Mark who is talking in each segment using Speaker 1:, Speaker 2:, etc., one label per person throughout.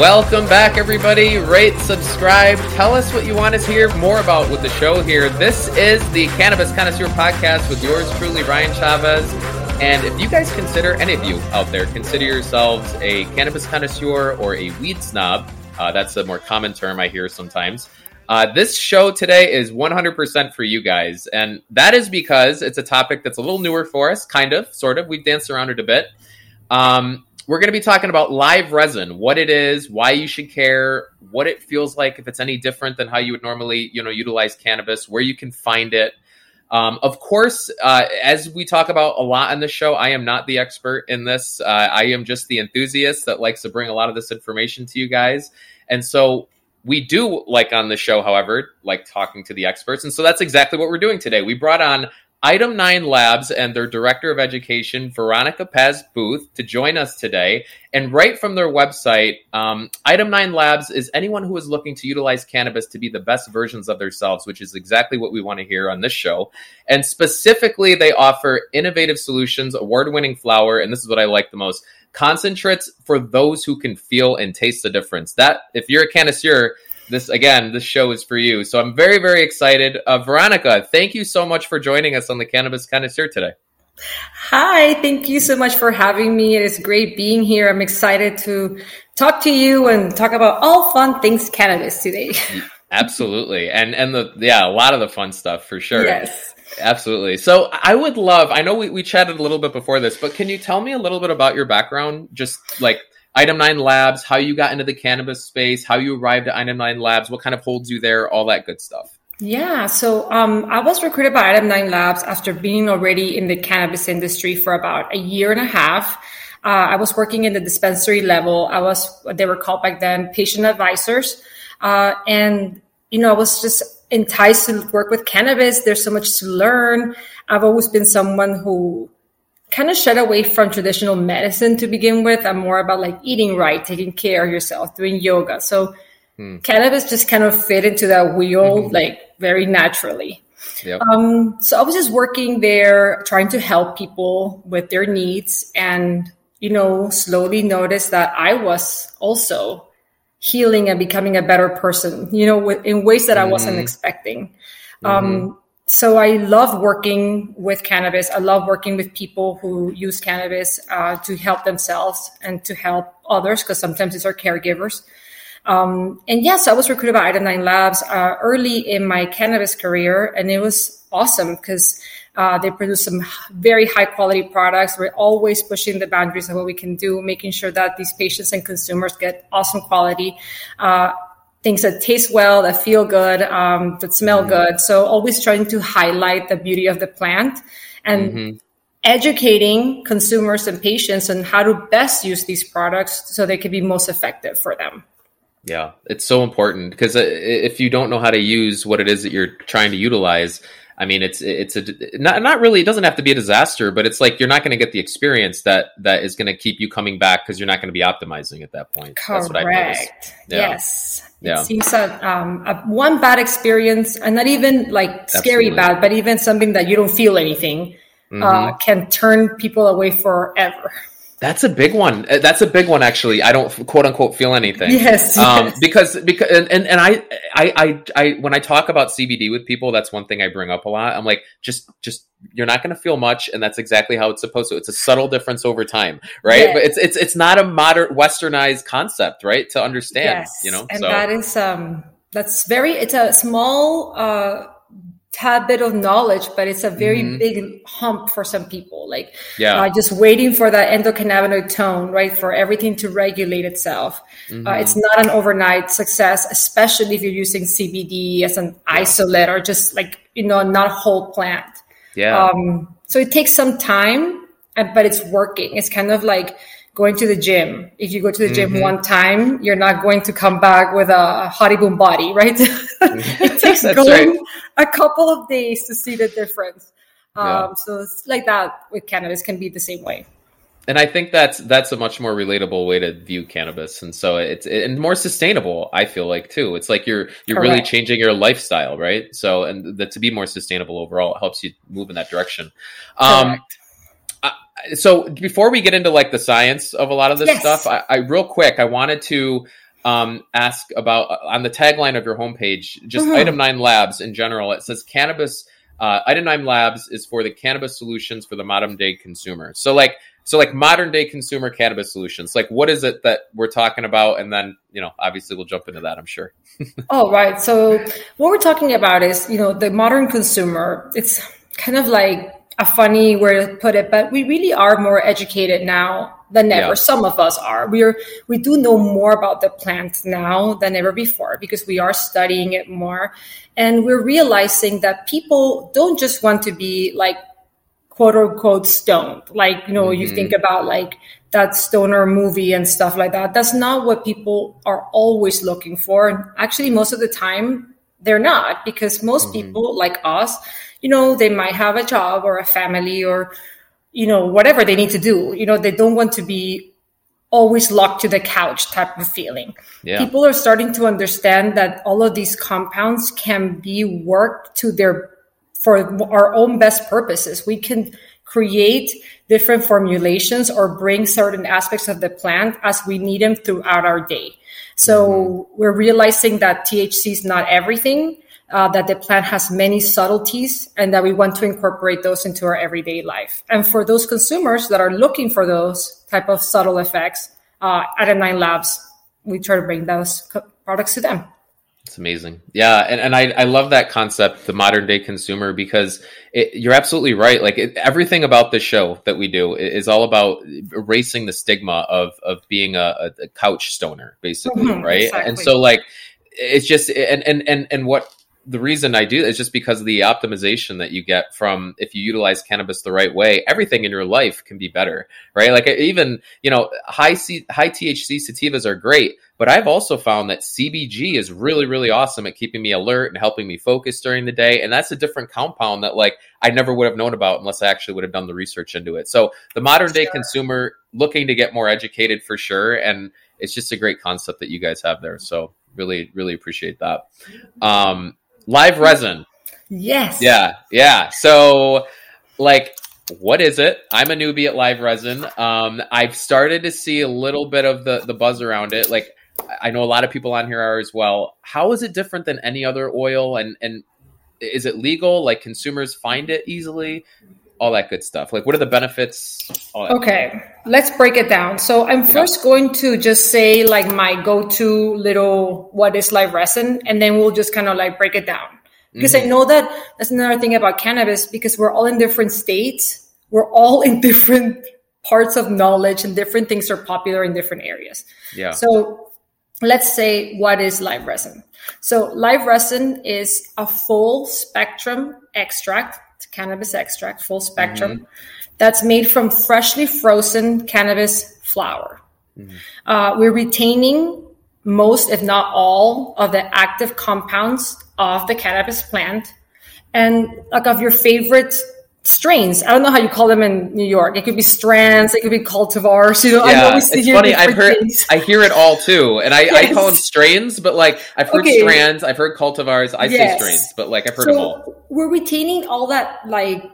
Speaker 1: Welcome back, everybody. Rate, subscribe. Tell us what you want to hear more about with the show here. This is the Cannabis Connoisseur Podcast with yours truly, Ryan Chavez. And if you guys consider, any of you out there, consider yourselves a cannabis connoisseur or a weed snob, uh, that's a more common term I hear sometimes. Uh, this show today is 100% for you guys. And that is because it's a topic that's a little newer for us, kind of, sort of. We've danced around it a bit. Um, we're going to be talking about live resin, what it is, why you should care, what it feels like, if it's any different than how you would normally, you know, utilize cannabis, where you can find it. Um, of course, uh, as we talk about a lot on the show, I am not the expert in this. Uh, I am just the enthusiast that likes to bring a lot of this information to you guys. And so we do like on the show, however, like talking to the experts. And so that's exactly what we're doing today. We brought on Item 9 Labs and their Director of Education, Veronica Paz Booth, to join us today. And right from their website, um, Item 9 Labs is anyone who is looking to utilize cannabis to be the best versions of themselves, which is exactly what we want to hear on this show. And specifically, they offer innovative solutions, award winning flower, and this is what I like the most concentrates for those who can feel and taste the difference. That, if you're a connoisseur, this again, this show is for you. So I'm very, very excited. Uh, Veronica, thank you so much for joining us on the Cannabis Connoisseur today.
Speaker 2: Hi, thank you so much for having me. It is great being here. I'm excited to talk to you and talk about all fun things cannabis today.
Speaker 1: Absolutely. And and the yeah, a lot of the fun stuff for sure.
Speaker 2: Yes.
Speaker 1: Absolutely. So I would love, I know we, we chatted a little bit before this, but can you tell me a little bit about your background? Just like Item 9 Labs, how you got into the cannabis space, how you arrived at Item 9 Labs, what kind of holds you there, all that good stuff.
Speaker 2: Yeah, so um, I was recruited by Item 9 Labs after being already in the cannabis industry for about a year and a half. Uh, I was working in the dispensary level. I was, they were called back then, patient advisors. Uh, and, you know, I was just enticed to work with cannabis. There's so much to learn. I've always been someone who kind of shed away from traditional medicine to begin with. I'm more about like eating right, taking care of yourself, doing yoga. So hmm. cannabis just kind of fit into that wheel mm-hmm. like very naturally. Yep. Um, so I was just working there, trying to help people with their needs, and you know, slowly noticed that I was also healing and becoming a better person. You know, in ways that I wasn't mm-hmm. expecting. Um, mm-hmm so I love working with cannabis. I love working with people who use cannabis uh, to help themselves and to help others because sometimes it's our caregivers. Um, and yes, I was recruited by Item 9 Labs uh, early in my cannabis career, and it was awesome because uh, they produce some very high quality products. We're always pushing the boundaries of what we can do, making sure that these patients and consumers get awesome quality. Things that taste well, that feel good, um, that smell mm-hmm. good. So always trying to highlight the beauty of the plant and mm-hmm. educating consumers and patients on how to best use these products so they can be most effective for them.
Speaker 1: Yeah, it's so important because uh, if you don't know how to use what it is that you're trying to utilize, I mean, it's it's a not not really. It doesn't have to be a disaster, but it's like you're not going to get the experience that that is going to keep you coming back because you're not going to be optimizing at that point.
Speaker 2: Correct. Yeah. Yes. Yeah. It seems that um, a, one bad experience, and not even like scary Absolutely. bad, but even something that you don't feel anything, uh, mm-hmm. uh, can turn people away forever.
Speaker 1: That's a big one. Uh, that's a big one, actually. I don't quote unquote feel anything.
Speaker 2: Yes, um,
Speaker 1: yes. because because and, and, and I, I I I when I talk about CBD with people, that's one thing I bring up a lot. I'm like, just just you're not going to feel much, and that's exactly how it's supposed to. It's a subtle difference over time, right? Yes. But it's it's it's not a modern westernized concept, right? To understand, yes. you know,
Speaker 2: and so. that is um that's very. It's a small. uh tad bit of knowledge, but it's a very mm-hmm. big hump for some people. Like, yeah, uh, just waiting for that endocannabinoid tone, right, for everything to regulate itself. Mm-hmm. Uh, it's not an overnight success, especially if you're using CBD as an yeah. isolate or just like you know, not a whole plant.
Speaker 1: Yeah.
Speaker 2: Um, so it takes some time, but it's working. It's kind of like going to the gym. If you go to the gym mm-hmm. one time, you're not going to come back with a hottie boom body, right? it takes going right. a couple of days to see the difference. Um, yeah. So it's like that with cannabis can be the same way.
Speaker 1: And I think that's that's a much more relatable way to view cannabis, and so it's and more sustainable. I feel like too. It's like you're you're Correct. really changing your lifestyle, right? So and that to be more sustainable overall, helps you move in that direction. Um, so before we get into like the science of a lot of this yes. stuff, I, I, real quick I wanted to um, ask about uh, on the tagline of your homepage, just mm-hmm. Item Nine Labs in general. It says cannabis. Uh, Item Nine Labs is for the cannabis solutions for the modern day consumer. So, like, so like modern day consumer cannabis solutions. Like, what is it that we're talking about? And then, you know, obviously we'll jump into that. I'm sure.
Speaker 2: oh, right. So, what we're talking about is, you know, the modern consumer. It's kind of like a funny way to put it, but we really are more educated now than ever. Yeah. Some of us are. We are. We do know more about the plant now than ever before because we are studying it more, and we're realizing that people don't just want to be like quote unquote stoned. Like you know, mm-hmm. you think about like that stoner movie and stuff like that. That's not what people are always looking for. And actually, most of the time, they're not because most mm-hmm. people like us you know, they might have a job or a family or, you know, whatever they need to do. You know, they don't want to be always locked to the couch type of feeling. Yeah. People are starting to understand that all of these compounds can be worked to their for our own best purposes. We can create different formulations or bring certain aspects of the plant as we need them throughout our day. So mm-hmm. we're realizing that THC is not everything uh, that the plant has many subtleties and that we want to incorporate those into our everyday life. And for those consumers that are looking for those type of subtle effects, uh, Item Nine Labs, we try to bring those co- products to them.
Speaker 1: It's amazing. Yeah. And, and I, I love that concept, the modern day consumer, because it, you're absolutely right. Like it, everything about the show that we do is all about erasing the stigma of, of being a, a couch stoner, basically. Mm-hmm, right. Exactly. And so like, it's just, and, and, and, and what the reason I do is just because of the optimization that you get from if you utilize cannabis the right way, everything in your life can be better, right? Like even, you know, high C, high THC sativas are great, but I've also found that CBG is really, really awesome at keeping me alert and helping me focus during the day. And that's a different compound that like I never would have known about unless I actually would have done the research into it. So the modern day sure. consumer looking to get more educated for sure. And it's just a great concept that you guys have there. So really, really appreciate that. Um, live resin.
Speaker 2: Yes.
Speaker 1: Yeah. Yeah. So, like, what is it? I'm a newbie at live resin. Um, I've started to see a little bit of the the buzz around it. Like, I know a lot of people on here are as well. How is it different than any other oil? And and is it legal? Like, consumers find it easily? All that good stuff. Like, what are the benefits?
Speaker 2: okay, let's break it down. So, I'm first yeah. going to just say like my go-to little what is live resin, and then we'll just kind of like break it down because mm-hmm. I know that that's another thing about cannabis because we're all in different states, we're all in different parts of knowledge, and different things are popular in different areas.
Speaker 1: Yeah.
Speaker 2: So, let's say what is live resin. So, live resin is a full spectrum extract cannabis extract, full spectrum, mm-hmm. that's made from freshly frozen cannabis flower. Mm-hmm. Uh, we're retaining most, if not all, of the active compounds of the cannabis plant and like of your favorite strains. I don't know how you call them in New York. It could be strands, it could be cultivars. You know,
Speaker 1: yeah, I it's funny. I've heard, things. I hear it all too, and I, yes. I call them strains. But like, I've heard okay. strands, I've heard cultivars. I yes. say strains, but like, I've heard so them all.
Speaker 2: We're retaining all that like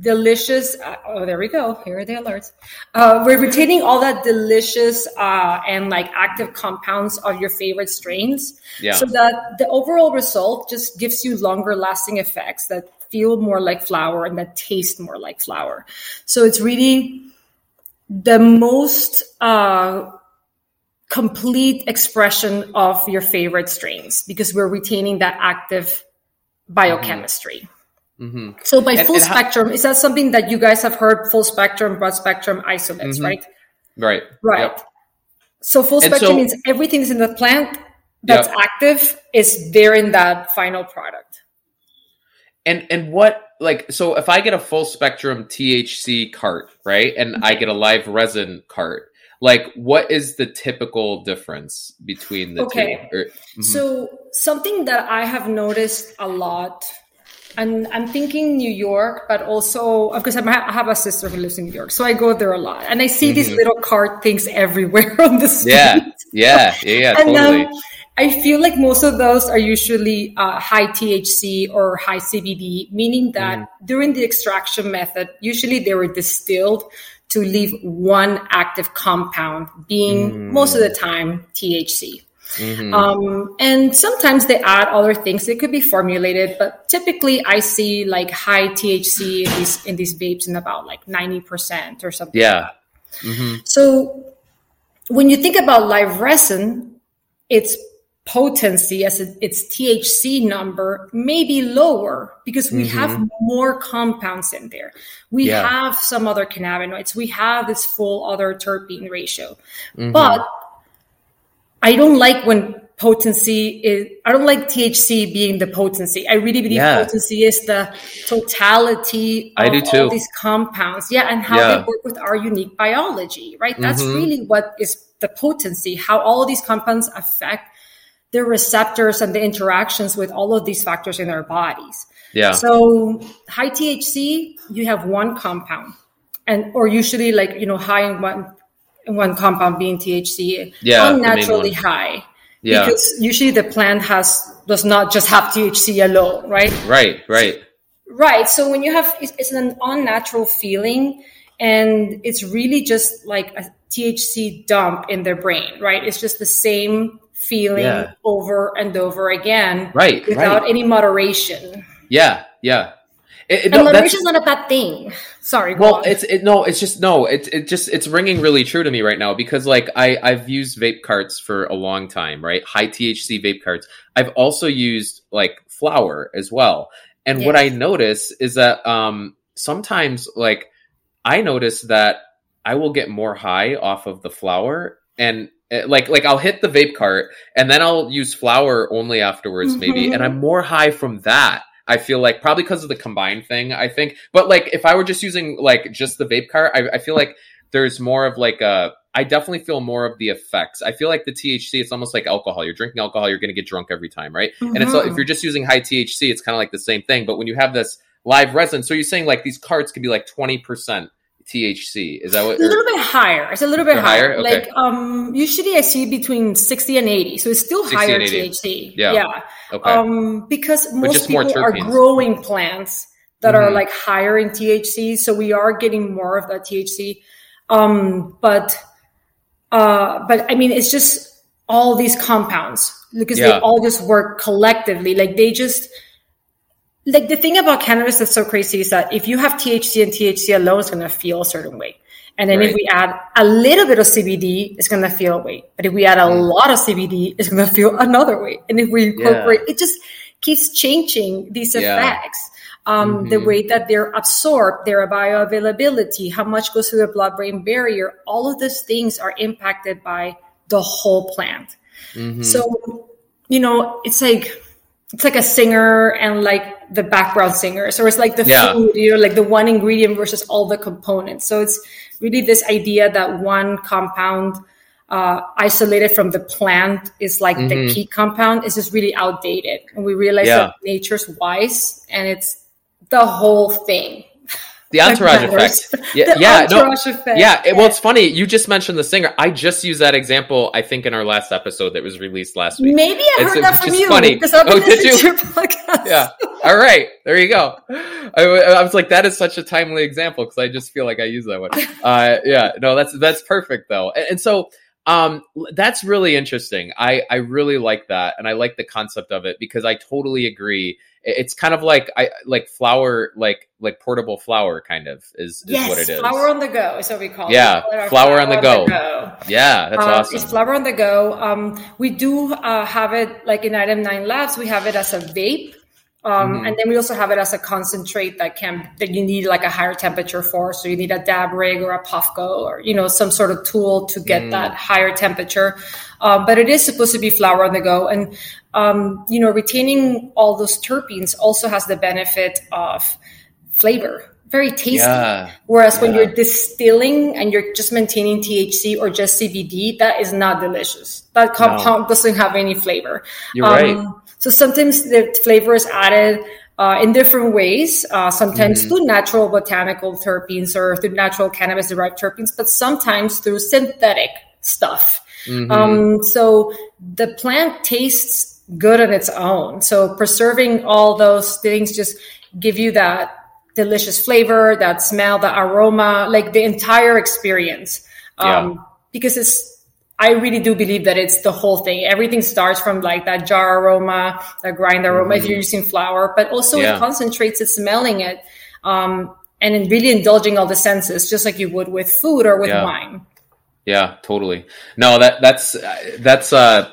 Speaker 2: delicious. Uh, oh, there we go. Here are the alerts. Uh, we're retaining all that delicious uh, and like active compounds of your favorite strains, yeah. so that the overall result just gives you longer lasting effects that feel more like flower and that taste more like flower. So it's really the most uh, complete expression of your favorite strains because we're retaining that active biochemistry. Mm-hmm. So by and, full and spectrum, how- is that something that you guys have heard? Full spectrum, broad spectrum isolates, mm-hmm. right?
Speaker 1: Right.
Speaker 2: Right. Yep. So full spectrum so, means everything's in the plant that's yep. active is there in that final product.
Speaker 1: And and what like so if I get a full spectrum THC cart, right? And I get a live resin cart, like what is the typical difference between the okay. two? Or,
Speaker 2: mm-hmm. So something that I have noticed a lot and I'm thinking New York, but also because I have a sister who lives in New York, so I go there a lot, and I see mm-hmm. these little cart things everywhere on the street.
Speaker 1: Yeah, yeah, yeah, yeah and, totally. Um,
Speaker 2: I feel like most of those are usually uh, high THC or high CBD, meaning that mm. during the extraction method, usually they were distilled to leave one active compound, being mm. most of the time THC. Mm-hmm. Um, and sometimes they add other things. They could be formulated, but typically I see like high THC in these in these vapes in about like ninety percent or something.
Speaker 1: Yeah. Mm-hmm.
Speaker 2: So when you think about live resin, its potency as its THC number may be lower because we mm-hmm. have more compounds in there. We yeah. have some other cannabinoids. We have this full other terpene ratio, mm-hmm. but I don't like when potency is, I don't like THC being the potency. I really believe yeah. potency is the totality of
Speaker 1: I do too.
Speaker 2: all these compounds. Yeah. And how yeah. they work with our unique biology, right? That's mm-hmm. really what is the potency, how all these compounds affect the receptors and the interactions with all of these factors in our bodies.
Speaker 1: Yeah.
Speaker 2: So high THC, you have one compound and, or usually like, you know, high in one one compound being THC
Speaker 1: yeah,
Speaker 2: unnaturally high.
Speaker 1: Yeah.
Speaker 2: Because usually the plant has does not just have THC alone, right?
Speaker 1: Right, right.
Speaker 2: Right. So when you have it's, it's an unnatural feeling and it's really just like a THC dump in their brain, right? It's just the same feeling yeah. over and over again.
Speaker 1: Right.
Speaker 2: Without
Speaker 1: right.
Speaker 2: any moderation.
Speaker 1: Yeah, yeah.
Speaker 2: It, it, and no, is not a bad thing. Sorry.
Speaker 1: Well, on. it's it, no, it's just no, it's it just it's ringing really true to me right now because like I I've used vape carts for a long time, right? High THC vape carts. I've also used like flower as well, and yes. what I notice is that um sometimes like I notice that I will get more high off of the flower and like like I'll hit the vape cart and then I'll use flower only afterwards maybe and I'm more high from that I feel like probably because of the combined thing, I think. But like if I were just using like just the vape cart, I, I feel like there's more of like a I definitely feel more of the effects. I feel like the THC, it's almost like alcohol. You're drinking alcohol, you're going to get drunk every time, right? Mm-hmm. And it's if you're just using high THC, it's kind of like the same thing. But when you have this live resin, so you're saying like these carts can be like 20% THC. Is that what?
Speaker 2: A little bit higher. It's a little bit higher. higher? Okay. Like um, usually I see between sixty and eighty, so it's still higher THC.
Speaker 1: Yeah.
Speaker 2: Yeah.
Speaker 1: Okay.
Speaker 2: Um, because most people are growing plants that mm-hmm. are like higher in THC, so we are getting more of that THC. Um, but uh, but I mean, it's just all these compounds because yeah. they all just work collectively. Like they just like the thing about cannabis that's so crazy is that if you have THC and THC alone, it's going to feel a certain way. And then right. if we add a little bit of CBD, it's going to feel a way. But if we add a mm. lot of CBD, it's going to feel another way. And if we incorporate, yeah. it just keeps changing these effects. Um, mm-hmm. The way that they're absorbed, their bioavailability, how much goes through the blood brain barrier, all of those things are impacted by the whole plant. Mm-hmm. So, you know, it's like, it's like a singer and like the background singers or it's like the yeah. food, you know, like the one ingredient versus all the components. So it's really this idea that one compound uh, isolated from the plant is like mm-hmm. the key compound is just really outdated. And we realize yeah. that nature's wise and it's the whole thing
Speaker 1: the entourage effect. Yeah, yeah, entourage no, effect. Yeah, it, well, it's funny. You just mentioned the singer. I just used that example. I think in our last episode that was released last week.
Speaker 2: Maybe I heard it's, that from you. Funny. Oh, did you?
Speaker 1: yeah. All right. There you go. I, I, was like, that is such a timely example because I just feel like I use that one. Uh, yeah. No, that's that's perfect though. and, and so um, that's really interesting. I I really like that, and I like the concept of it because I totally agree it's kind of like I like flower, like like portable flower, kind of is, is
Speaker 2: yes,
Speaker 1: what it is.
Speaker 2: Flower on the go is what we call
Speaker 1: yeah, it. Yeah, flower, on, the, on go. the go. Yeah, that's um, awesome.
Speaker 2: It's flower on the go. Um, we do uh, have it like in Item Nine Labs. We have it as a vape. Um, mm-hmm. And then we also have it as a concentrate that can that you need like a higher temperature for. So you need a dab rig or a puffco or you know some sort of tool to get mm. that higher temperature. Um, but it is supposed to be flower on the go, and um, you know retaining all those terpenes also has the benefit of flavor, very tasty. Yeah. Whereas yeah. when you're distilling and you're just maintaining THC or just CBD, that is not delicious. That compound no. doesn't have any flavor.
Speaker 1: You're right
Speaker 2: um, so sometimes the flavor is added uh, in different ways, uh, sometimes mm-hmm. through natural botanical terpenes or through natural cannabis derived terpenes, but sometimes through synthetic stuff. Mm-hmm. Um, so the plant tastes good on its own. So preserving all those things just give you that delicious flavor, that smell, the aroma, like the entire experience. Um, yeah. Because it's I really do believe that it's the whole thing. Everything starts from like that jar aroma, that grind aroma, mm-hmm. if you're using flower, but also yeah. it concentrates it, smelling it, um, and really indulging all the senses, just like you would with food or with
Speaker 1: yeah.
Speaker 2: wine.
Speaker 1: Yeah, totally. No, that that's that's. uh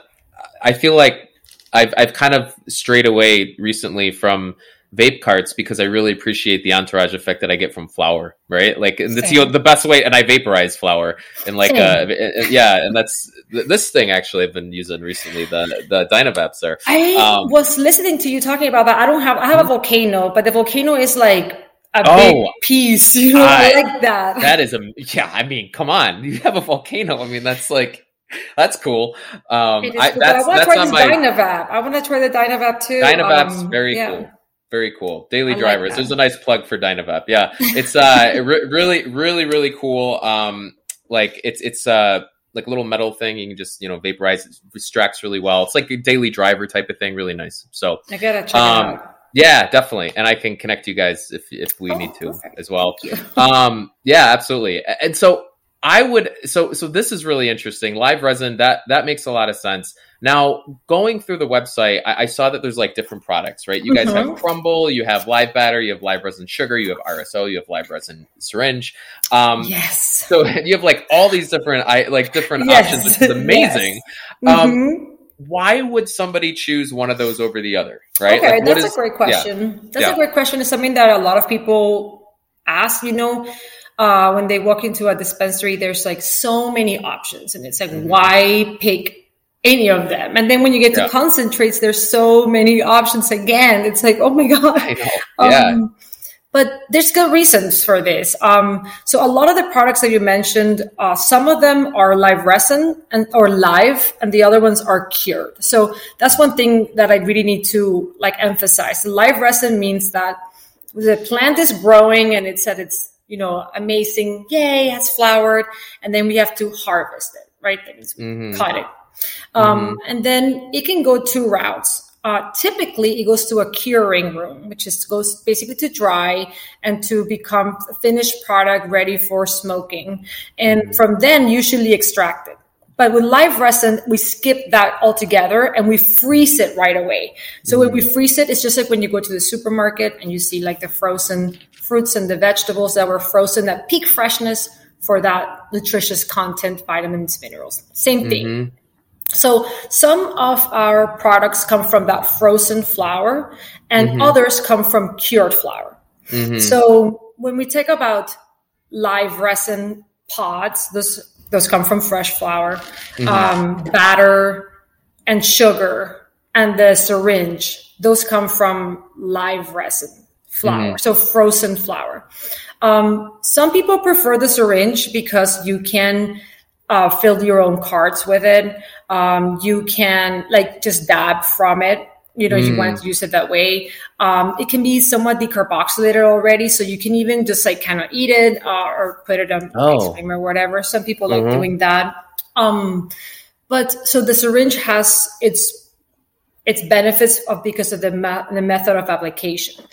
Speaker 1: I feel like I've I've kind of strayed away recently from vape carts because I really appreciate the entourage effect that I get from flower, right? Like and it's you know, the best way, and I vaporize flower and like uh, yeah, and that's this thing actually I've been using recently the the Dynavapes there.
Speaker 2: I um, was listening to you talking about that. I don't have I have a hmm? volcano, but the volcano is like a oh, big piece, you know, I, like that.
Speaker 1: That is a yeah. I mean, come on, you have a volcano. I mean, that's like that's cool. Um, I,
Speaker 2: cool. I want to try this my... Dynavap. I want to try the Dynavap too.
Speaker 1: Dynavap's um, very yeah. cool. Very cool. Daily I drivers. Like There's a nice plug for Dynavap. Yeah, it's uh re- really, really, really cool. Um, like it's it's uh like a little metal thing. You can just you know vaporize. It extracts really well. It's like a daily driver type of thing. Really nice. So
Speaker 2: I gotta check um, it out.
Speaker 1: Yeah, definitely. And I can connect you guys if if we oh, need to perfect. as well. um, yeah, absolutely. And so I would so so this is really interesting. Live resin that that makes a lot of sense. Now going through the website, I, I saw that there's like different products, right? You guys mm-hmm. have crumble, you have live batter, you have live resin sugar, you have RSO, you have live resin syringe.
Speaker 2: Um, yes.
Speaker 1: So you have like all these different I like different yes. options, which is amazing. yes. Um, mm-hmm. why would somebody choose one of those over the other? Right?
Speaker 2: Okay, like, that's is, a great question. Yeah. That's yeah. a great question. It's something that a lot of people ask. You know uh, when they walk into a dispensary, there's like so many options, and it's like, mm-hmm. why pick any of them? And then when you get to concentrates, there's so many options again. It's like, oh my god,
Speaker 1: yeah. Um,
Speaker 2: but there's good reasons for this. Um, so a lot of the products that you mentioned, uh, some of them are live resin and or live, and the other ones are cured. So that's one thing that I really need to like emphasize. Live resin means that the plant is growing and it's at its you know, amazing, yay, has flowered, and then we have to harvest it, right? That means mm-hmm. cut it. Um, mm-hmm. And then it can go two routes. Uh, typically, it goes to a curing room, which is goes basically to dry and to become a finished product ready for smoking. And mm-hmm. from then, usually extracted. But with live resin, we skip that altogether and we freeze it right away. So mm-hmm. when we freeze it, it's just like when you go to the supermarket and you see like the frozen fruits and the vegetables that were frozen at peak freshness for that nutritious content, vitamins, minerals. Same thing. Mm-hmm. So some of our products come from that frozen flower and mm-hmm. others come from cured flower. Mm-hmm. So when we take about live resin pods, those those come from fresh flower, mm-hmm. um, batter, and sugar, and the syringe. Those come from live resin flower, mm-hmm. so frozen flower. Um, some people prefer the syringe because you can uh, fill your own carts with it. Um, you can like just dab from it you know, mm. you want to use it that way. Um, it can be somewhat decarboxylated already, so you can even just like kind of eat it uh, or put it on oh. ice cream or whatever. Some people like mm-hmm. doing that. Um, but so the syringe has its its benefits of because of the ma- the method of application.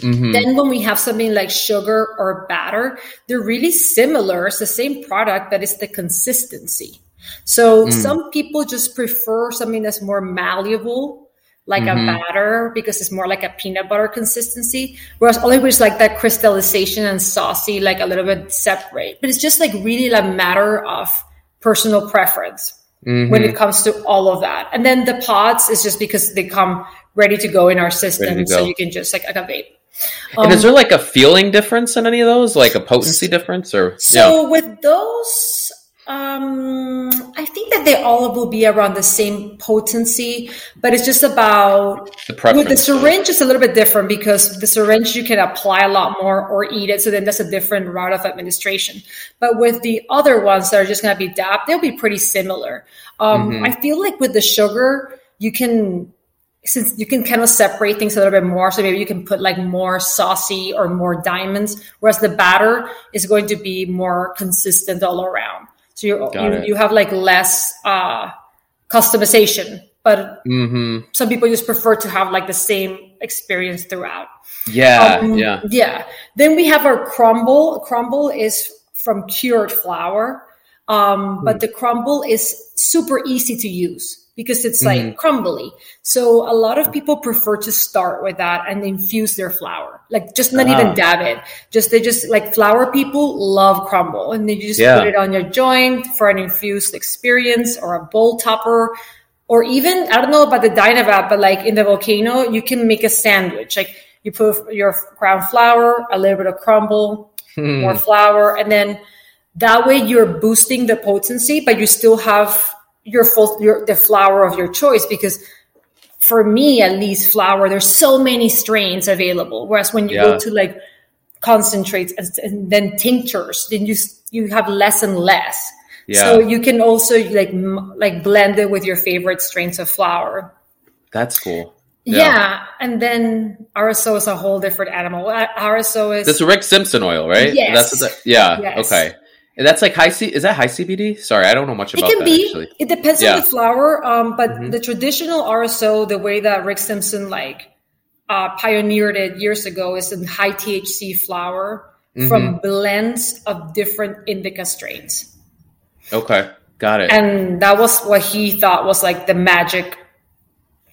Speaker 2: Mm-hmm. Then when we have something like sugar or batter, they're really similar. It's the same product, but it's the consistency. So mm. some people just prefer something that's more malleable like mm-hmm. a batter because it's more like a peanut butter consistency. Whereas is like that crystallization and saucy, like a little bit separate. But it's just like really a matter of personal preference mm-hmm. when it comes to all of that. And then the pods is just because they come ready to go in our system, so you can just like, like a vape.
Speaker 1: Um, and is there like a feeling difference in any of those, like a potency difference, or
Speaker 2: so yeah. with those? Um, I think that they all will be around the same potency, but it's just about
Speaker 1: the
Speaker 2: with the syringe. It's a little bit different because the syringe you can apply a lot more or eat it, so then that's a different route of administration. But with the other ones that are just going to be dab, they'll be pretty similar. Um, mm-hmm. I feel like with the sugar, you can since you can kind of separate things a little bit more so maybe you can put like more saucy or more diamonds whereas the batter is going to be more consistent all around so you you, you, have like less uh, customization, but mm-hmm. some people just prefer to have like the same experience throughout.
Speaker 1: Yeah, um, yeah,
Speaker 2: yeah. Then we have our crumble. Crumble is from cured flower. Um, but the crumble is super easy to use because it's like mm-hmm. crumbly. So a lot of people prefer to start with that and infuse their flower. Like just not even ah. dab it. Just they just like flower people love crumble and they just yeah. put it on your joint for an infused experience or a bowl topper. Or even I don't know about the Dynavap, but like in the volcano, you can make a sandwich. Like you put your ground flower, a little bit of crumble, hmm. more flower, and then that way you're boosting the potency, but you still have your full your the flower of your choice because for me at least flower there's so many strains available whereas when you yeah. go to like concentrates and, and, then tinctures then you you have less and less yeah. so you can also like m- like blend it with your favorite strains of flower
Speaker 1: that's cool
Speaker 2: yeah. yeah. and then RSO is a whole different animal. RSO is
Speaker 1: this Rick Simpson oil, right?
Speaker 2: Yes.
Speaker 1: That's the, yeah. Yes. Okay. And that's like high C. Is that high CBD? Sorry, I don't know much about
Speaker 2: it. Can
Speaker 1: that,
Speaker 2: be.
Speaker 1: Actually.
Speaker 2: It depends yeah. on the flower. Um, but mm-hmm. the traditional RSO, the way that Rick Simpson like uh, pioneered it years ago, is in high THC flower mm-hmm. from blends of different indica strains.
Speaker 1: Okay, got it.
Speaker 2: And that was what he thought was like the magic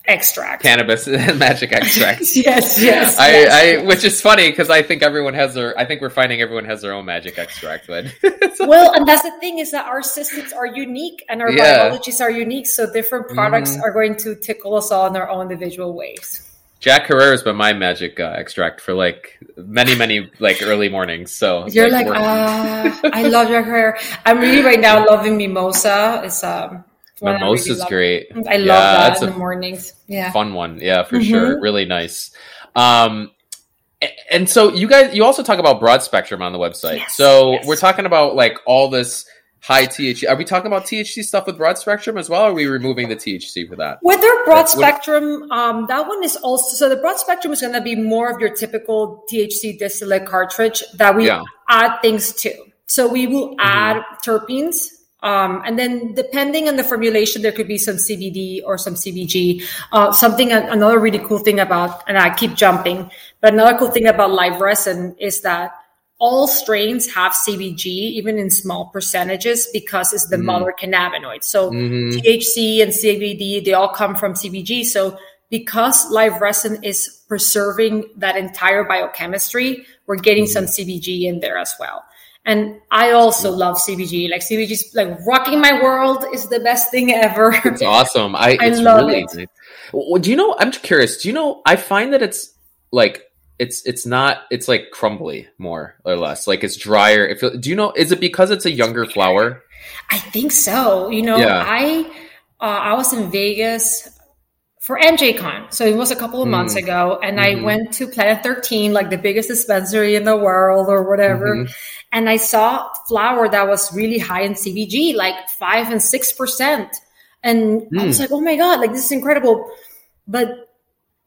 Speaker 2: extract
Speaker 1: cannabis magic extract
Speaker 2: yes yes,
Speaker 1: I,
Speaker 2: yes.
Speaker 1: I which is funny because i think everyone has their i think we're finding everyone has their own magic extract but
Speaker 2: well and that's the thing is that our systems are unique and our yeah. biologies are unique so different products mm. are going to tickle us all in our own individual ways
Speaker 1: Jack Herer's been my magic uh, extract for like many, many like early mornings. So
Speaker 2: you're like, like uh, I love Jack Herer. I'm really right now loving Mimosa. It's um,
Speaker 1: Mimosa's great.
Speaker 2: I love yeah, that in the mornings. Yeah.
Speaker 1: Fun one. Yeah, for mm-hmm. sure. Really nice. Um, and so you guys, you also talk about broad spectrum on the website. Yes, so yes. we're talking about like all this high THC. Are we talking about THC stuff with broad spectrum as well? are we removing the THC for that?
Speaker 2: With our broad spectrum, um, that one is also so the broad spectrum is going to be more of your typical THC distillate cartridge that we yeah. add things to. So we will mm-hmm. add terpenes um, and then depending on the formulation, there could be some CBD or some CBG. Uh, something, another really cool thing about, and I keep jumping, but another cool thing about live resin is that all strains have CBG, even in small percentages, because it's the mm. mother cannabinoid. So mm-hmm. THC and CBD, they all come from CBG. So because live resin is preserving that entire biochemistry, we're getting mm. some CBG in there as well. And I also love CBG. Like CBG is like rocking my world is the best thing ever.
Speaker 1: It's awesome. I, I love really it. Nice. Well, do you know? I'm curious. Do you know? I find that it's like it's it's not it's like crumbly more or less. Like it's drier. It feel, do you know? Is it because it's a younger flower?
Speaker 2: I think so. You know, yeah. I uh, I was in Vegas for NJCon. So it was a couple of months mm. ago. And mm-hmm. I went to Planet 13, like the biggest dispensary in the world or whatever. Mm-hmm. And I saw flower that was really high in CBG, like five and six percent. And mm. I was mm. like, oh my God, like this is incredible. But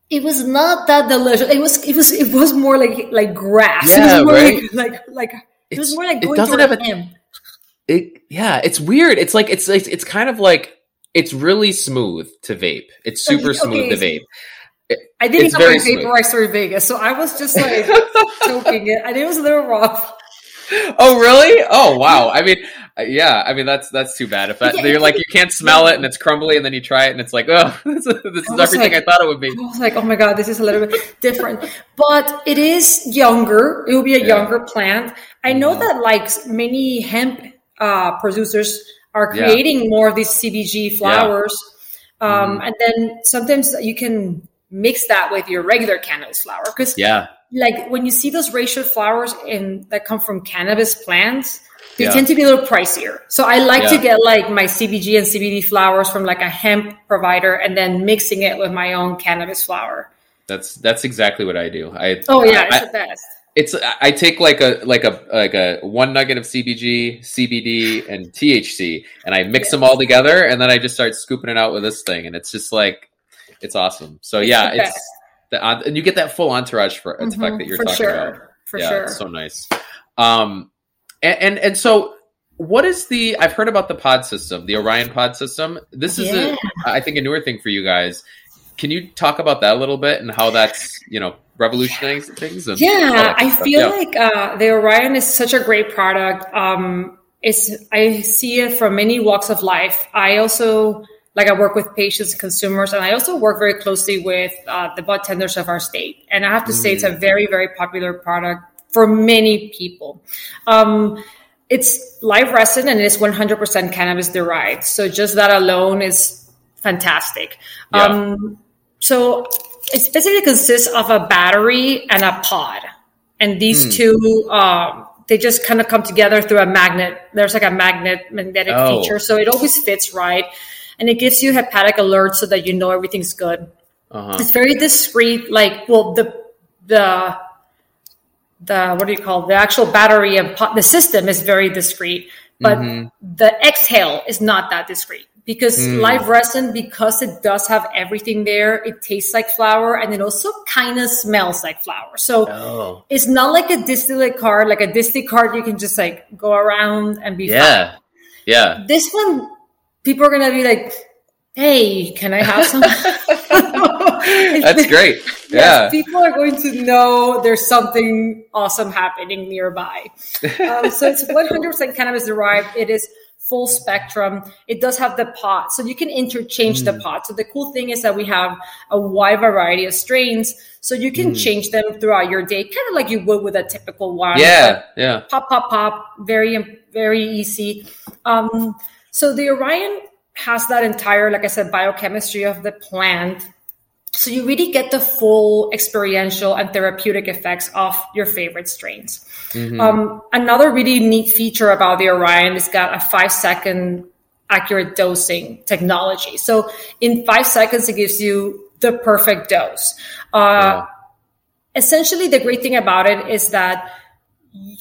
Speaker 2: it was not that delicious. It was it was it was more like like grass.
Speaker 1: Yeah, right?
Speaker 2: like, like like it it's, was more like going
Speaker 1: it doesn't have a, It yeah, it's weird. It's like it's it's, it's kind of like it's really smooth to vape. It's super okay, smooth to vape.
Speaker 2: I didn't have my vape before I started Vegas, so I was just like choking it. I think it was a little rough.
Speaker 1: Oh really? Oh wow! I mean, uh, yeah. I mean, that's that's too bad. If that, yeah, you're like you can't smell it and it's crumbly, and then you try it and it's like, oh, this, is, this is everything like, I thought it would be.
Speaker 2: I was like, oh my god, this is a little bit different, but it is younger. It will be a yeah. younger plant. I know mm-hmm. that like many hemp uh, producers are creating yeah. more of these CBG flowers. Yeah. Um, mm. And then sometimes you can mix that with your regular cannabis flower because
Speaker 1: yeah,
Speaker 2: like when you see those ratio flowers in that come from cannabis plants, they yeah. tend to be a little pricier. So I like to get like my CBG and CBD flowers from like a hemp provider and then mixing it with my own cannabis flower.
Speaker 1: That's that's exactly what I do. I
Speaker 2: oh yeah, it's I, the best
Speaker 1: it's I take like a like a like a one nugget of CBG, CBD, and THC, and I mix them all together, and then I just start scooping it out with this thing, and it's just like it's awesome. So it's yeah, it's the, and you get that full entourage for mm-hmm, effect that you're talking
Speaker 2: sure.
Speaker 1: about.
Speaker 2: For
Speaker 1: yeah,
Speaker 2: sure,
Speaker 1: it's so nice. Um, and, and and so what is the i've heard about the pod system the orion pod system this is yeah. a, i think a newer thing for you guys can you talk about that a little bit and how that's you know revolutionizing things?
Speaker 2: yeah, I feel yeah. like uh, the Orion is such a great product. Um, it's I see it from many walks of life. I also like I work with patients, consumers, and I also work very closely with uh, the bud tenders of our state. And I have to mm. say, it's a very, very popular product for many people. Um, it's live resin and it's 100% cannabis derived. So just that alone is fantastic. Yeah. Um, so it basically consists of a battery and a pod. And these mm. two, um, they just kind of come together through a magnet. There's like a magnet magnetic oh. feature. So it always fits right and it gives you haptic alerts so that you know everything's good. Uh-huh. It's very discreet. Like, well, the the the what do you call it? the actual battery of the system is very discreet, but mm-hmm. the exhale is not that discreet because mm. live resin because it does have everything there it tastes like flower and it also kind of smells like flower so oh. it's not like a distillate cart like a distillate cart you can just like go around and be
Speaker 1: yeah fine. yeah
Speaker 2: this one people are gonna be like, "Hey, can I have some?"
Speaker 1: That's great. Yeah,
Speaker 2: yes, people are going to know there's something awesome happening nearby. Um, so it's 100% cannabis derived. It is full spectrum. It does have the pod, so you can interchange mm. the pod. So the cool thing is that we have a wide variety of strains, so you can mm. change them throughout your day, kind of like you would with a typical wine.
Speaker 1: Yeah, yeah.
Speaker 2: Pop, pop, pop. Very, very easy. Um, so the Orion has that entire, like I said, biochemistry of the plant. So you really get the full experiential and therapeutic effects of your favorite strains. Mm-hmm. Um, another really neat feature about the Orion is got a five second accurate dosing technology. So in five seconds, it gives you the perfect dose. Uh, yeah. Essentially, the great thing about it is that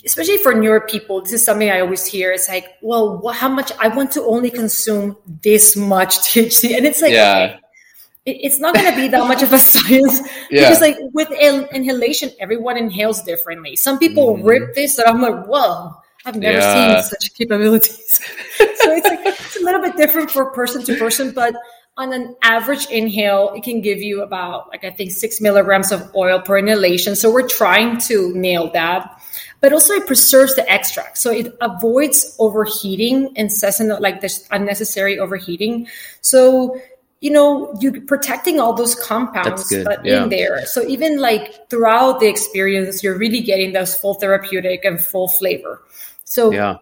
Speaker 2: especially for newer people, this is something I always hear. It's like, well, how much I want to only consume this much THC, and it's like, yeah. It's not going to be that much of a science yeah. because, like, with inhalation, everyone inhales differently. Some people mm. rip this, and I'm like, whoa. I've never yeah. seen such capabilities. so it's like it's a little bit different for person to person, but on an average inhale, it can give you about like I think six milligrams of oil per inhalation. So we're trying to nail that but also it preserves the extract. So it avoids overheating incessant, like this unnecessary overheating. So, you know, you're protecting all those compounds yeah. in there. So even like throughout the experience, you're really getting those full therapeutic and full flavor. So yeah.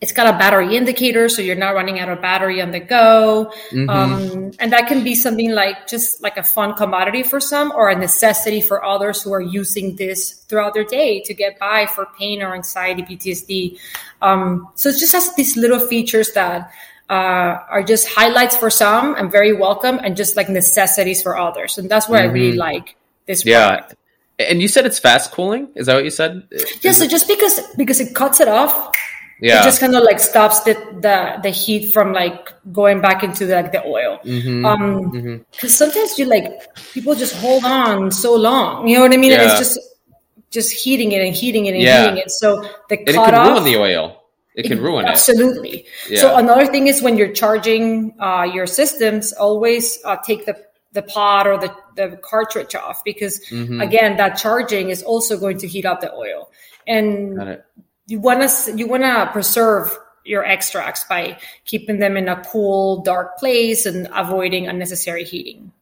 Speaker 2: It's got a battery indicator, so you're not running out of battery on the go. Mm-hmm. Um, and that can be something like just like a fun commodity for some or a necessity for others who are using this throughout their day to get by for pain or anxiety, PTSD. Um, so it just has these little features that uh, are just highlights for some and very welcome and just like necessities for others. And that's where mm-hmm. I really mm-hmm. like this product.
Speaker 1: Yeah. And you said it's fast cooling. Is that what you said?
Speaker 2: Yeah. So just because because it cuts it off, yeah. it just kind of like stops the, the the heat from like going back into the, like the oil mm-hmm. um because mm-hmm. sometimes you like people just hold on so long you know what i mean yeah. and it's just just heating it and heating it and yeah. heating it so the
Speaker 1: and it can off, ruin the oil it can ruin
Speaker 2: absolutely. it absolutely yeah. so another thing is when you're charging uh, your systems always uh, take the the pod or the, the cartridge off because mm-hmm. again that charging is also going to heat up the oil and you want to you want to preserve your extracts by keeping them in a cool dark place and avoiding unnecessary heating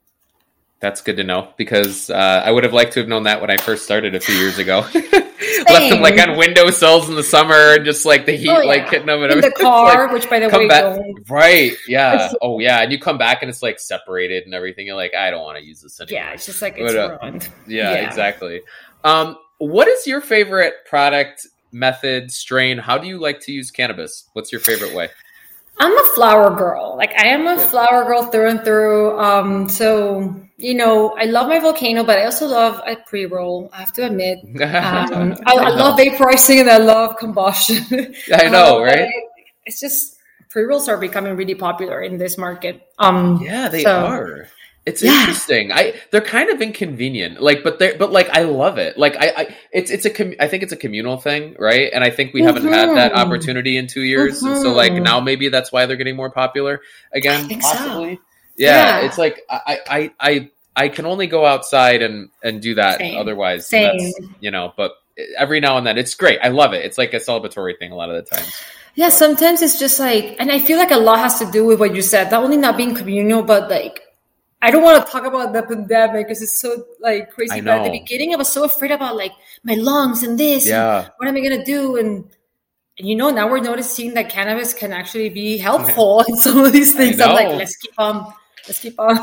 Speaker 1: that's good to know because uh, I would have liked to have known that when I first started a few years ago. Left them like on window windowsills in the summer and just like the heat oh, yeah. like hitting them
Speaker 2: in the car, like, which by the way,
Speaker 1: back, right? Yeah. oh yeah, and you come back and it's like separated and everything. You're like, I don't want to use this anymore.
Speaker 2: Yeah, it's just like it's but, uh, ruined.
Speaker 1: Yeah, yeah, exactly. Um, what is your favorite product method, strain? How do you like to use cannabis? What's your favorite way?
Speaker 2: I'm a flower girl. Like I am a flower girl through and through. Um, so you know, I love my volcano, but I also love a pre roll. I have to admit, um, I, I, love vaporizing and I love combustion.
Speaker 1: I know, um, right?
Speaker 2: It's just pre rolls are becoming really popular in this market. Um,
Speaker 1: yeah, they so, are. It's yeah. interesting. I they're kind of inconvenient, like, but they but like I love it. Like I, I it's it's a com- I think it's a communal thing, right? And I think we mm-hmm. haven't had that mm-hmm. opportunity in two years, mm-hmm. so like mm-hmm. now maybe that's why they're getting more popular again. possibly, so. yeah, yeah, It's like I I I I can only go outside and and do that. Same. Otherwise, Same. you know. But every now and then, it's great. I love it. It's like a celebratory thing a lot of the times.
Speaker 2: Yeah, sometimes it's just like, and I feel like a lot has to do with what you said. Not only not being communal, but like, I don't want to talk about the pandemic because it's so like crazy. But at the beginning, I was so afraid about like my lungs and this. Yeah. And what am I gonna do? And, and you know, now we're noticing that cannabis can actually be helpful in some of these things. I'm like, let's keep on. Let's keep on.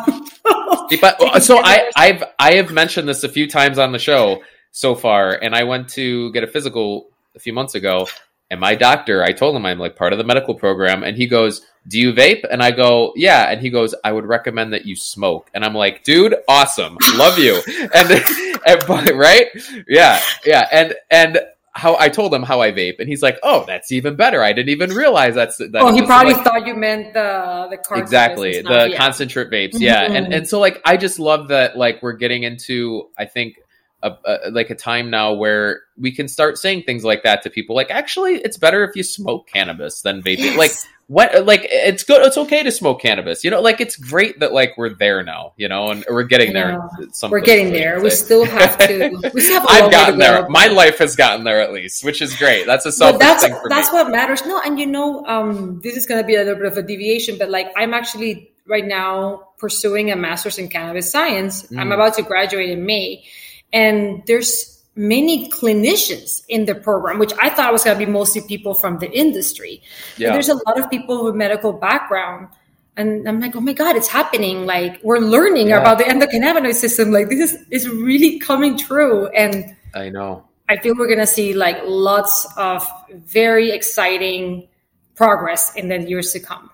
Speaker 1: keep on. so I, I've I have mentioned this a few times on the show so far, and I went to get a physical a few months ago, and my doctor, I told him I'm like part of the medical program, and he goes, "Do you vape?" And I go, "Yeah." And he goes, "I would recommend that you smoke." And I'm like, "Dude, awesome, love you." and, and right, yeah, yeah, and and how I told him how I vape, and he's like, "Oh, that's even better. I didn't even realize that's." That
Speaker 2: oh, he probably like, thought you meant the the
Speaker 1: exactly the concentrate vapes, yeah, mm-hmm. and and so like I just love that like we're getting into I think a, a, like a time now where we can start saying things like that to people. Like, actually, it's better if you smoke cannabis than vaping. Yes. Like, what? Like, it's good. It's okay to smoke cannabis. You know, like it's great that like we're there now. You know, and we're getting there.
Speaker 2: We're getting there. We still have to. We still have
Speaker 1: I've gotten there. My life has gotten there at least, which is great. That's a selfish
Speaker 2: that's, That's
Speaker 1: me.
Speaker 2: what matters. No, and you know, um, this is going to be a little bit of a deviation, but like, I'm actually right now pursuing a master's in cannabis science. Mm. I'm about to graduate in May and there's many clinicians in the program, which I thought was going to be mostly people from the industry. Yeah. there's a lot of people with medical background. And I'm like, oh my God, it's happening. Like we're learning yeah. about the endocannabinoid system. Like this is, is really coming true. And
Speaker 1: I know.
Speaker 2: I feel we're going to see like lots of very exciting progress in the years to come.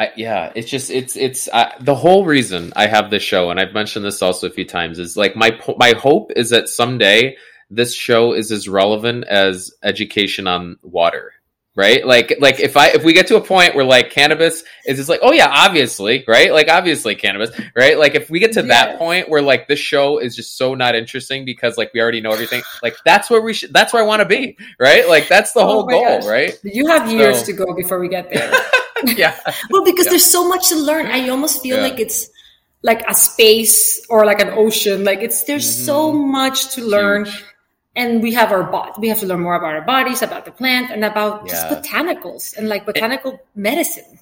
Speaker 1: I, yeah, it's just it's it's the whole reason I have this show, and I've mentioned this also a few times. Is like my my hope is that someday this show is as relevant as education on water, right? Like like if I if we get to a point where like cannabis is just like oh yeah, obviously, right? Like obviously cannabis, right? Like if we get to that point where like this show is just so not interesting because like we already know everything, like that's where we should that's where I want to be, right? Like that's the oh whole goal, gosh. right?
Speaker 2: You have years so. to go before we get there.
Speaker 1: yeah.
Speaker 2: well, because yeah. there's so much to learn. I almost feel yeah. like it's like a space or like an ocean. Like it's there's mm-hmm. so much to learn. Huge. And we have our body. We have to learn more about our bodies, about the plant, and about yeah. just botanicals and like botanical it, medicine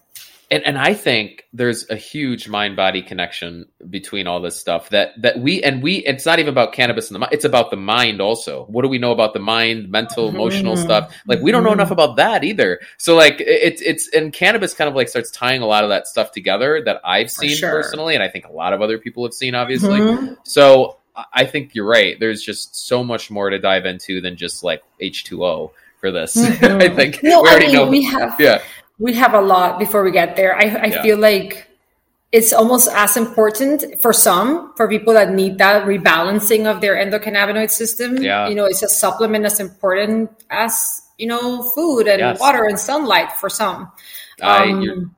Speaker 1: and, and I think there's a huge mind body connection between all this stuff that that we and we it's not even about cannabis in the mind it's about the mind also what do we know about the mind mental emotional mm-hmm. stuff like we don't know enough mm-hmm. about that either so like it's it's and cannabis kind of like starts tying a lot of that stuff together that I've seen sure. personally and I think a lot of other people have seen obviously mm-hmm. so I think you're right there's just so much more to dive into than just like H2O for this mm-hmm. I think
Speaker 2: no, we already I mean, know we have yeah we have a lot before we get there. I, I yeah. feel like it's almost as important for some, for people that need that rebalancing of their endocannabinoid system. Yeah. You know, it's a supplement as important as, you know, food and yes. water and sunlight for some.
Speaker 1: Um,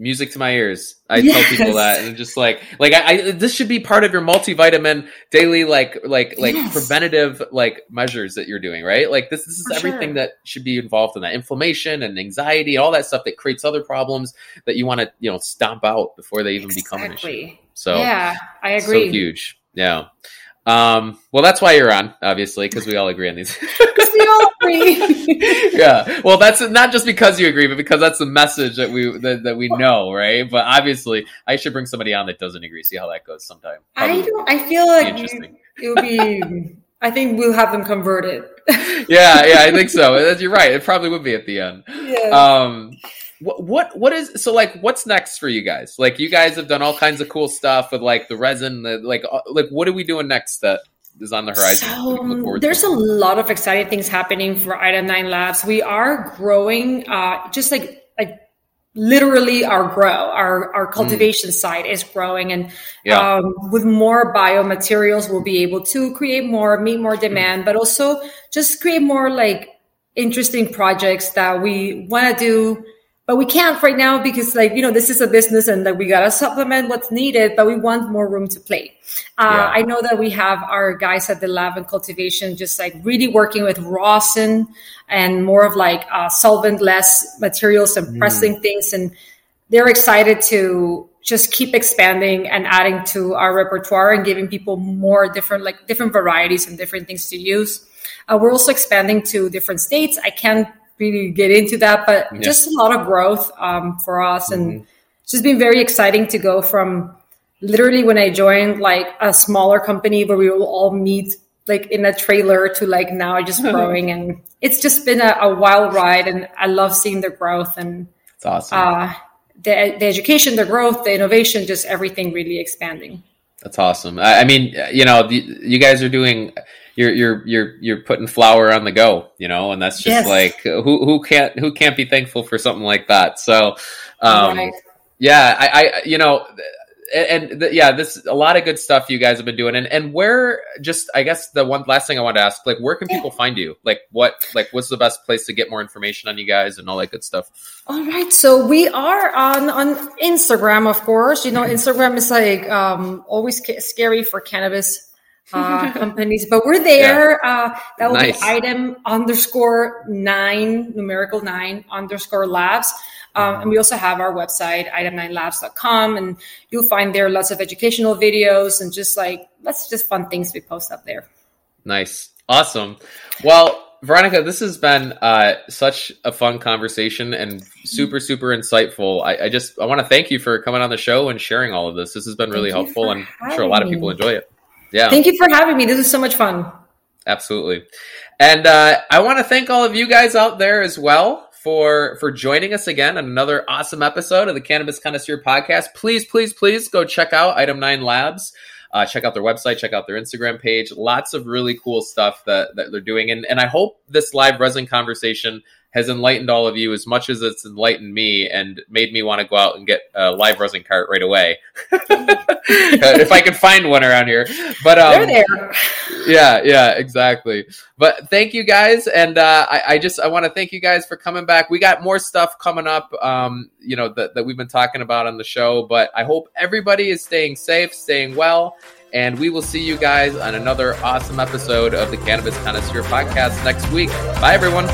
Speaker 1: music to my ears. I yes. tell people that, and just like, like I, I, this should be part of your multivitamin daily, like, like, like yes. preventative, like measures that you're doing, right? Like this, this is For everything sure. that should be involved in that inflammation and anxiety, and all that stuff that creates other problems that you want to, you know, stomp out before they even exactly. become an issue. So
Speaker 2: yeah, I agree.
Speaker 1: So huge. Yeah. Um, well, that's why you're on, obviously, because we all agree on these.
Speaker 2: Because we all agree.
Speaker 1: yeah. Well, that's not just because you agree, but because that's the message that we that, that we know, right? But obviously, I should bring somebody on that doesn't agree. See how that goes sometime.
Speaker 2: Probably I don't. I feel like you, it would be. I think we'll have them converted.
Speaker 1: yeah, yeah, I think so. You're right. It probably would be at the end. Yeah. Um, what, what what is so like what's next for you guys like you guys have done all kinds of cool stuff with like the resin the, like uh, like what are we doing next that is on the horizon
Speaker 2: so, there's to? a lot of exciting things happening for item 9 labs we are growing uh just like like literally our grow our our mm. cultivation mm. side is growing and yeah. um, with more biomaterials we'll be able to create more meet more demand mm. but also just create more like interesting projects that we want to do but we can't right now because like you know this is a business and that we gotta supplement what's needed but we want more room to play uh, yeah. i know that we have our guys at the lab and cultivation just like really working with rosin and more of like uh, solvent less materials and mm. pressing things and they're excited to just keep expanding and adding to our repertoire and giving people more different like different varieties and different things to use uh, we're also expanding to different states i can't really get into that, but yeah. just a lot of growth um, for us, and mm-hmm. it's just been very exciting to go from literally when I joined like a smaller company where we will all meet like in a trailer to like now just growing and it's just been a, a, wild ride and I love seeing the growth and
Speaker 1: it's awesome.
Speaker 2: Uh, the, the education, the growth, the innovation, just everything really expanding.
Speaker 1: That's awesome. I, I mean, you know, the, you guys are doing, you're, you're, you're, you're putting flower on the go, you know, and that's just yes. like, who, who can't, who can't be thankful for something like that? So, um, right. yeah, I, I, you know, and, the, yeah, this a lot of good stuff you guys have been doing. And and where just I guess the one last thing I want to ask, like where can people find you? Like what like what's the best place to get more information on you guys and all that good stuff?
Speaker 2: All right, so we are on on Instagram, of course. You know, Instagram is like um, always scary for cannabis uh, companies, but we're there. Yeah. Uh, that will nice. be item underscore nine numerical nine underscore labs. Um, and we also have our website, item9labs.com, and you'll find there lots of educational videos and just like lots of just fun things we post up there.
Speaker 1: Nice. Awesome. Well, Veronica, this has been uh, such a fun conversation and super, super insightful. I, I just I want to thank you for coming on the show and sharing all of this. This has been really thank helpful, and I'm sure a lot of people enjoy it. Yeah.
Speaker 2: Thank you for having me. This is so much fun.
Speaker 1: Absolutely. And uh, I want to thank all of you guys out there as well for for joining us again on another awesome episode of the Cannabis Connoisseur Podcast. Please, please, please go check out Item Nine Labs. Uh, check out their website, check out their Instagram page. Lots of really cool stuff that, that they're doing. And, and I hope this live resin conversation has enlightened all of you as much as it's enlightened me and made me want to go out and get a live resin cart right away. if I can find one around here. But um, they're there. Yeah, yeah, exactly. But thank you guys, and uh, I, I, just I want to thank you guys for coming back. We got more stuff coming up, um, you know, that, that we've been talking about on the show. But I hope everybody is staying safe, staying well. And we will see you guys on another awesome episode of the Cannabis Connoisseur Podcast next week. Bye, everyone.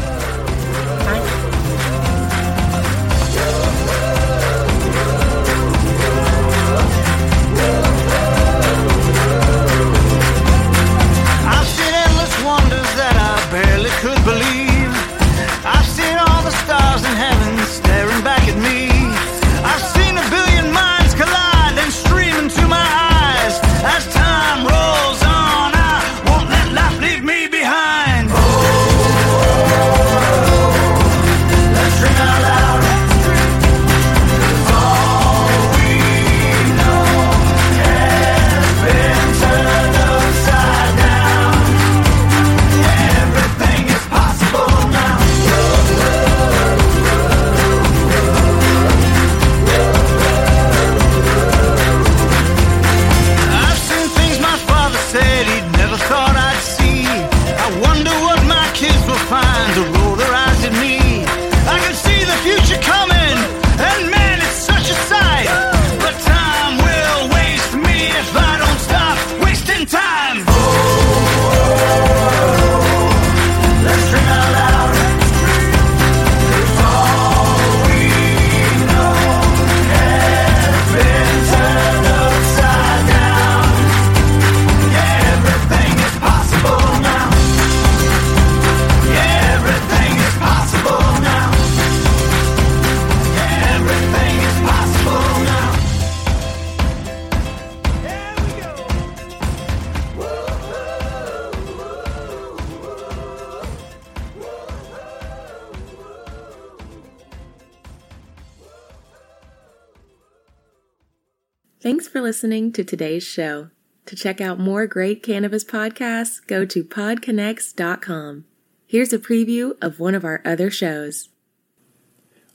Speaker 3: To today's show. To check out more great cannabis podcasts, go to podconx.com. Here's a preview of one of our other shows.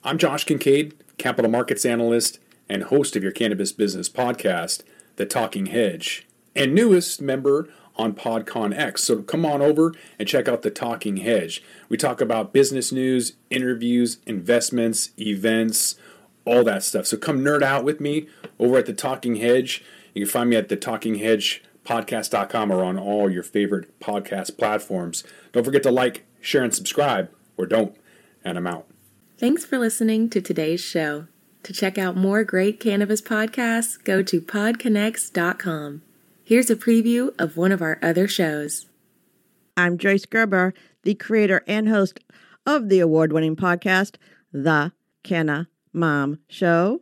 Speaker 4: I'm Josh Kincaid, capital markets analyst and host of your cannabis business podcast, The Talking Hedge, and newest member on PodCon X. So come on over and check out The Talking Hedge. We talk about business news, interviews, investments, events, all that stuff. So come nerd out with me over at the Talking Hedge. You can find me at the Talking Hedge podcast.com or on all your favorite podcast platforms. Don't forget to like, share, and subscribe, or don't. And I'm out.
Speaker 3: Thanks for listening to today's show. To check out more great cannabis podcasts, go to podconx.com. Here's a preview of one of our other shows.
Speaker 5: I'm Joyce Gerber, the creator and host of the award winning podcast, The Canna Mom Show.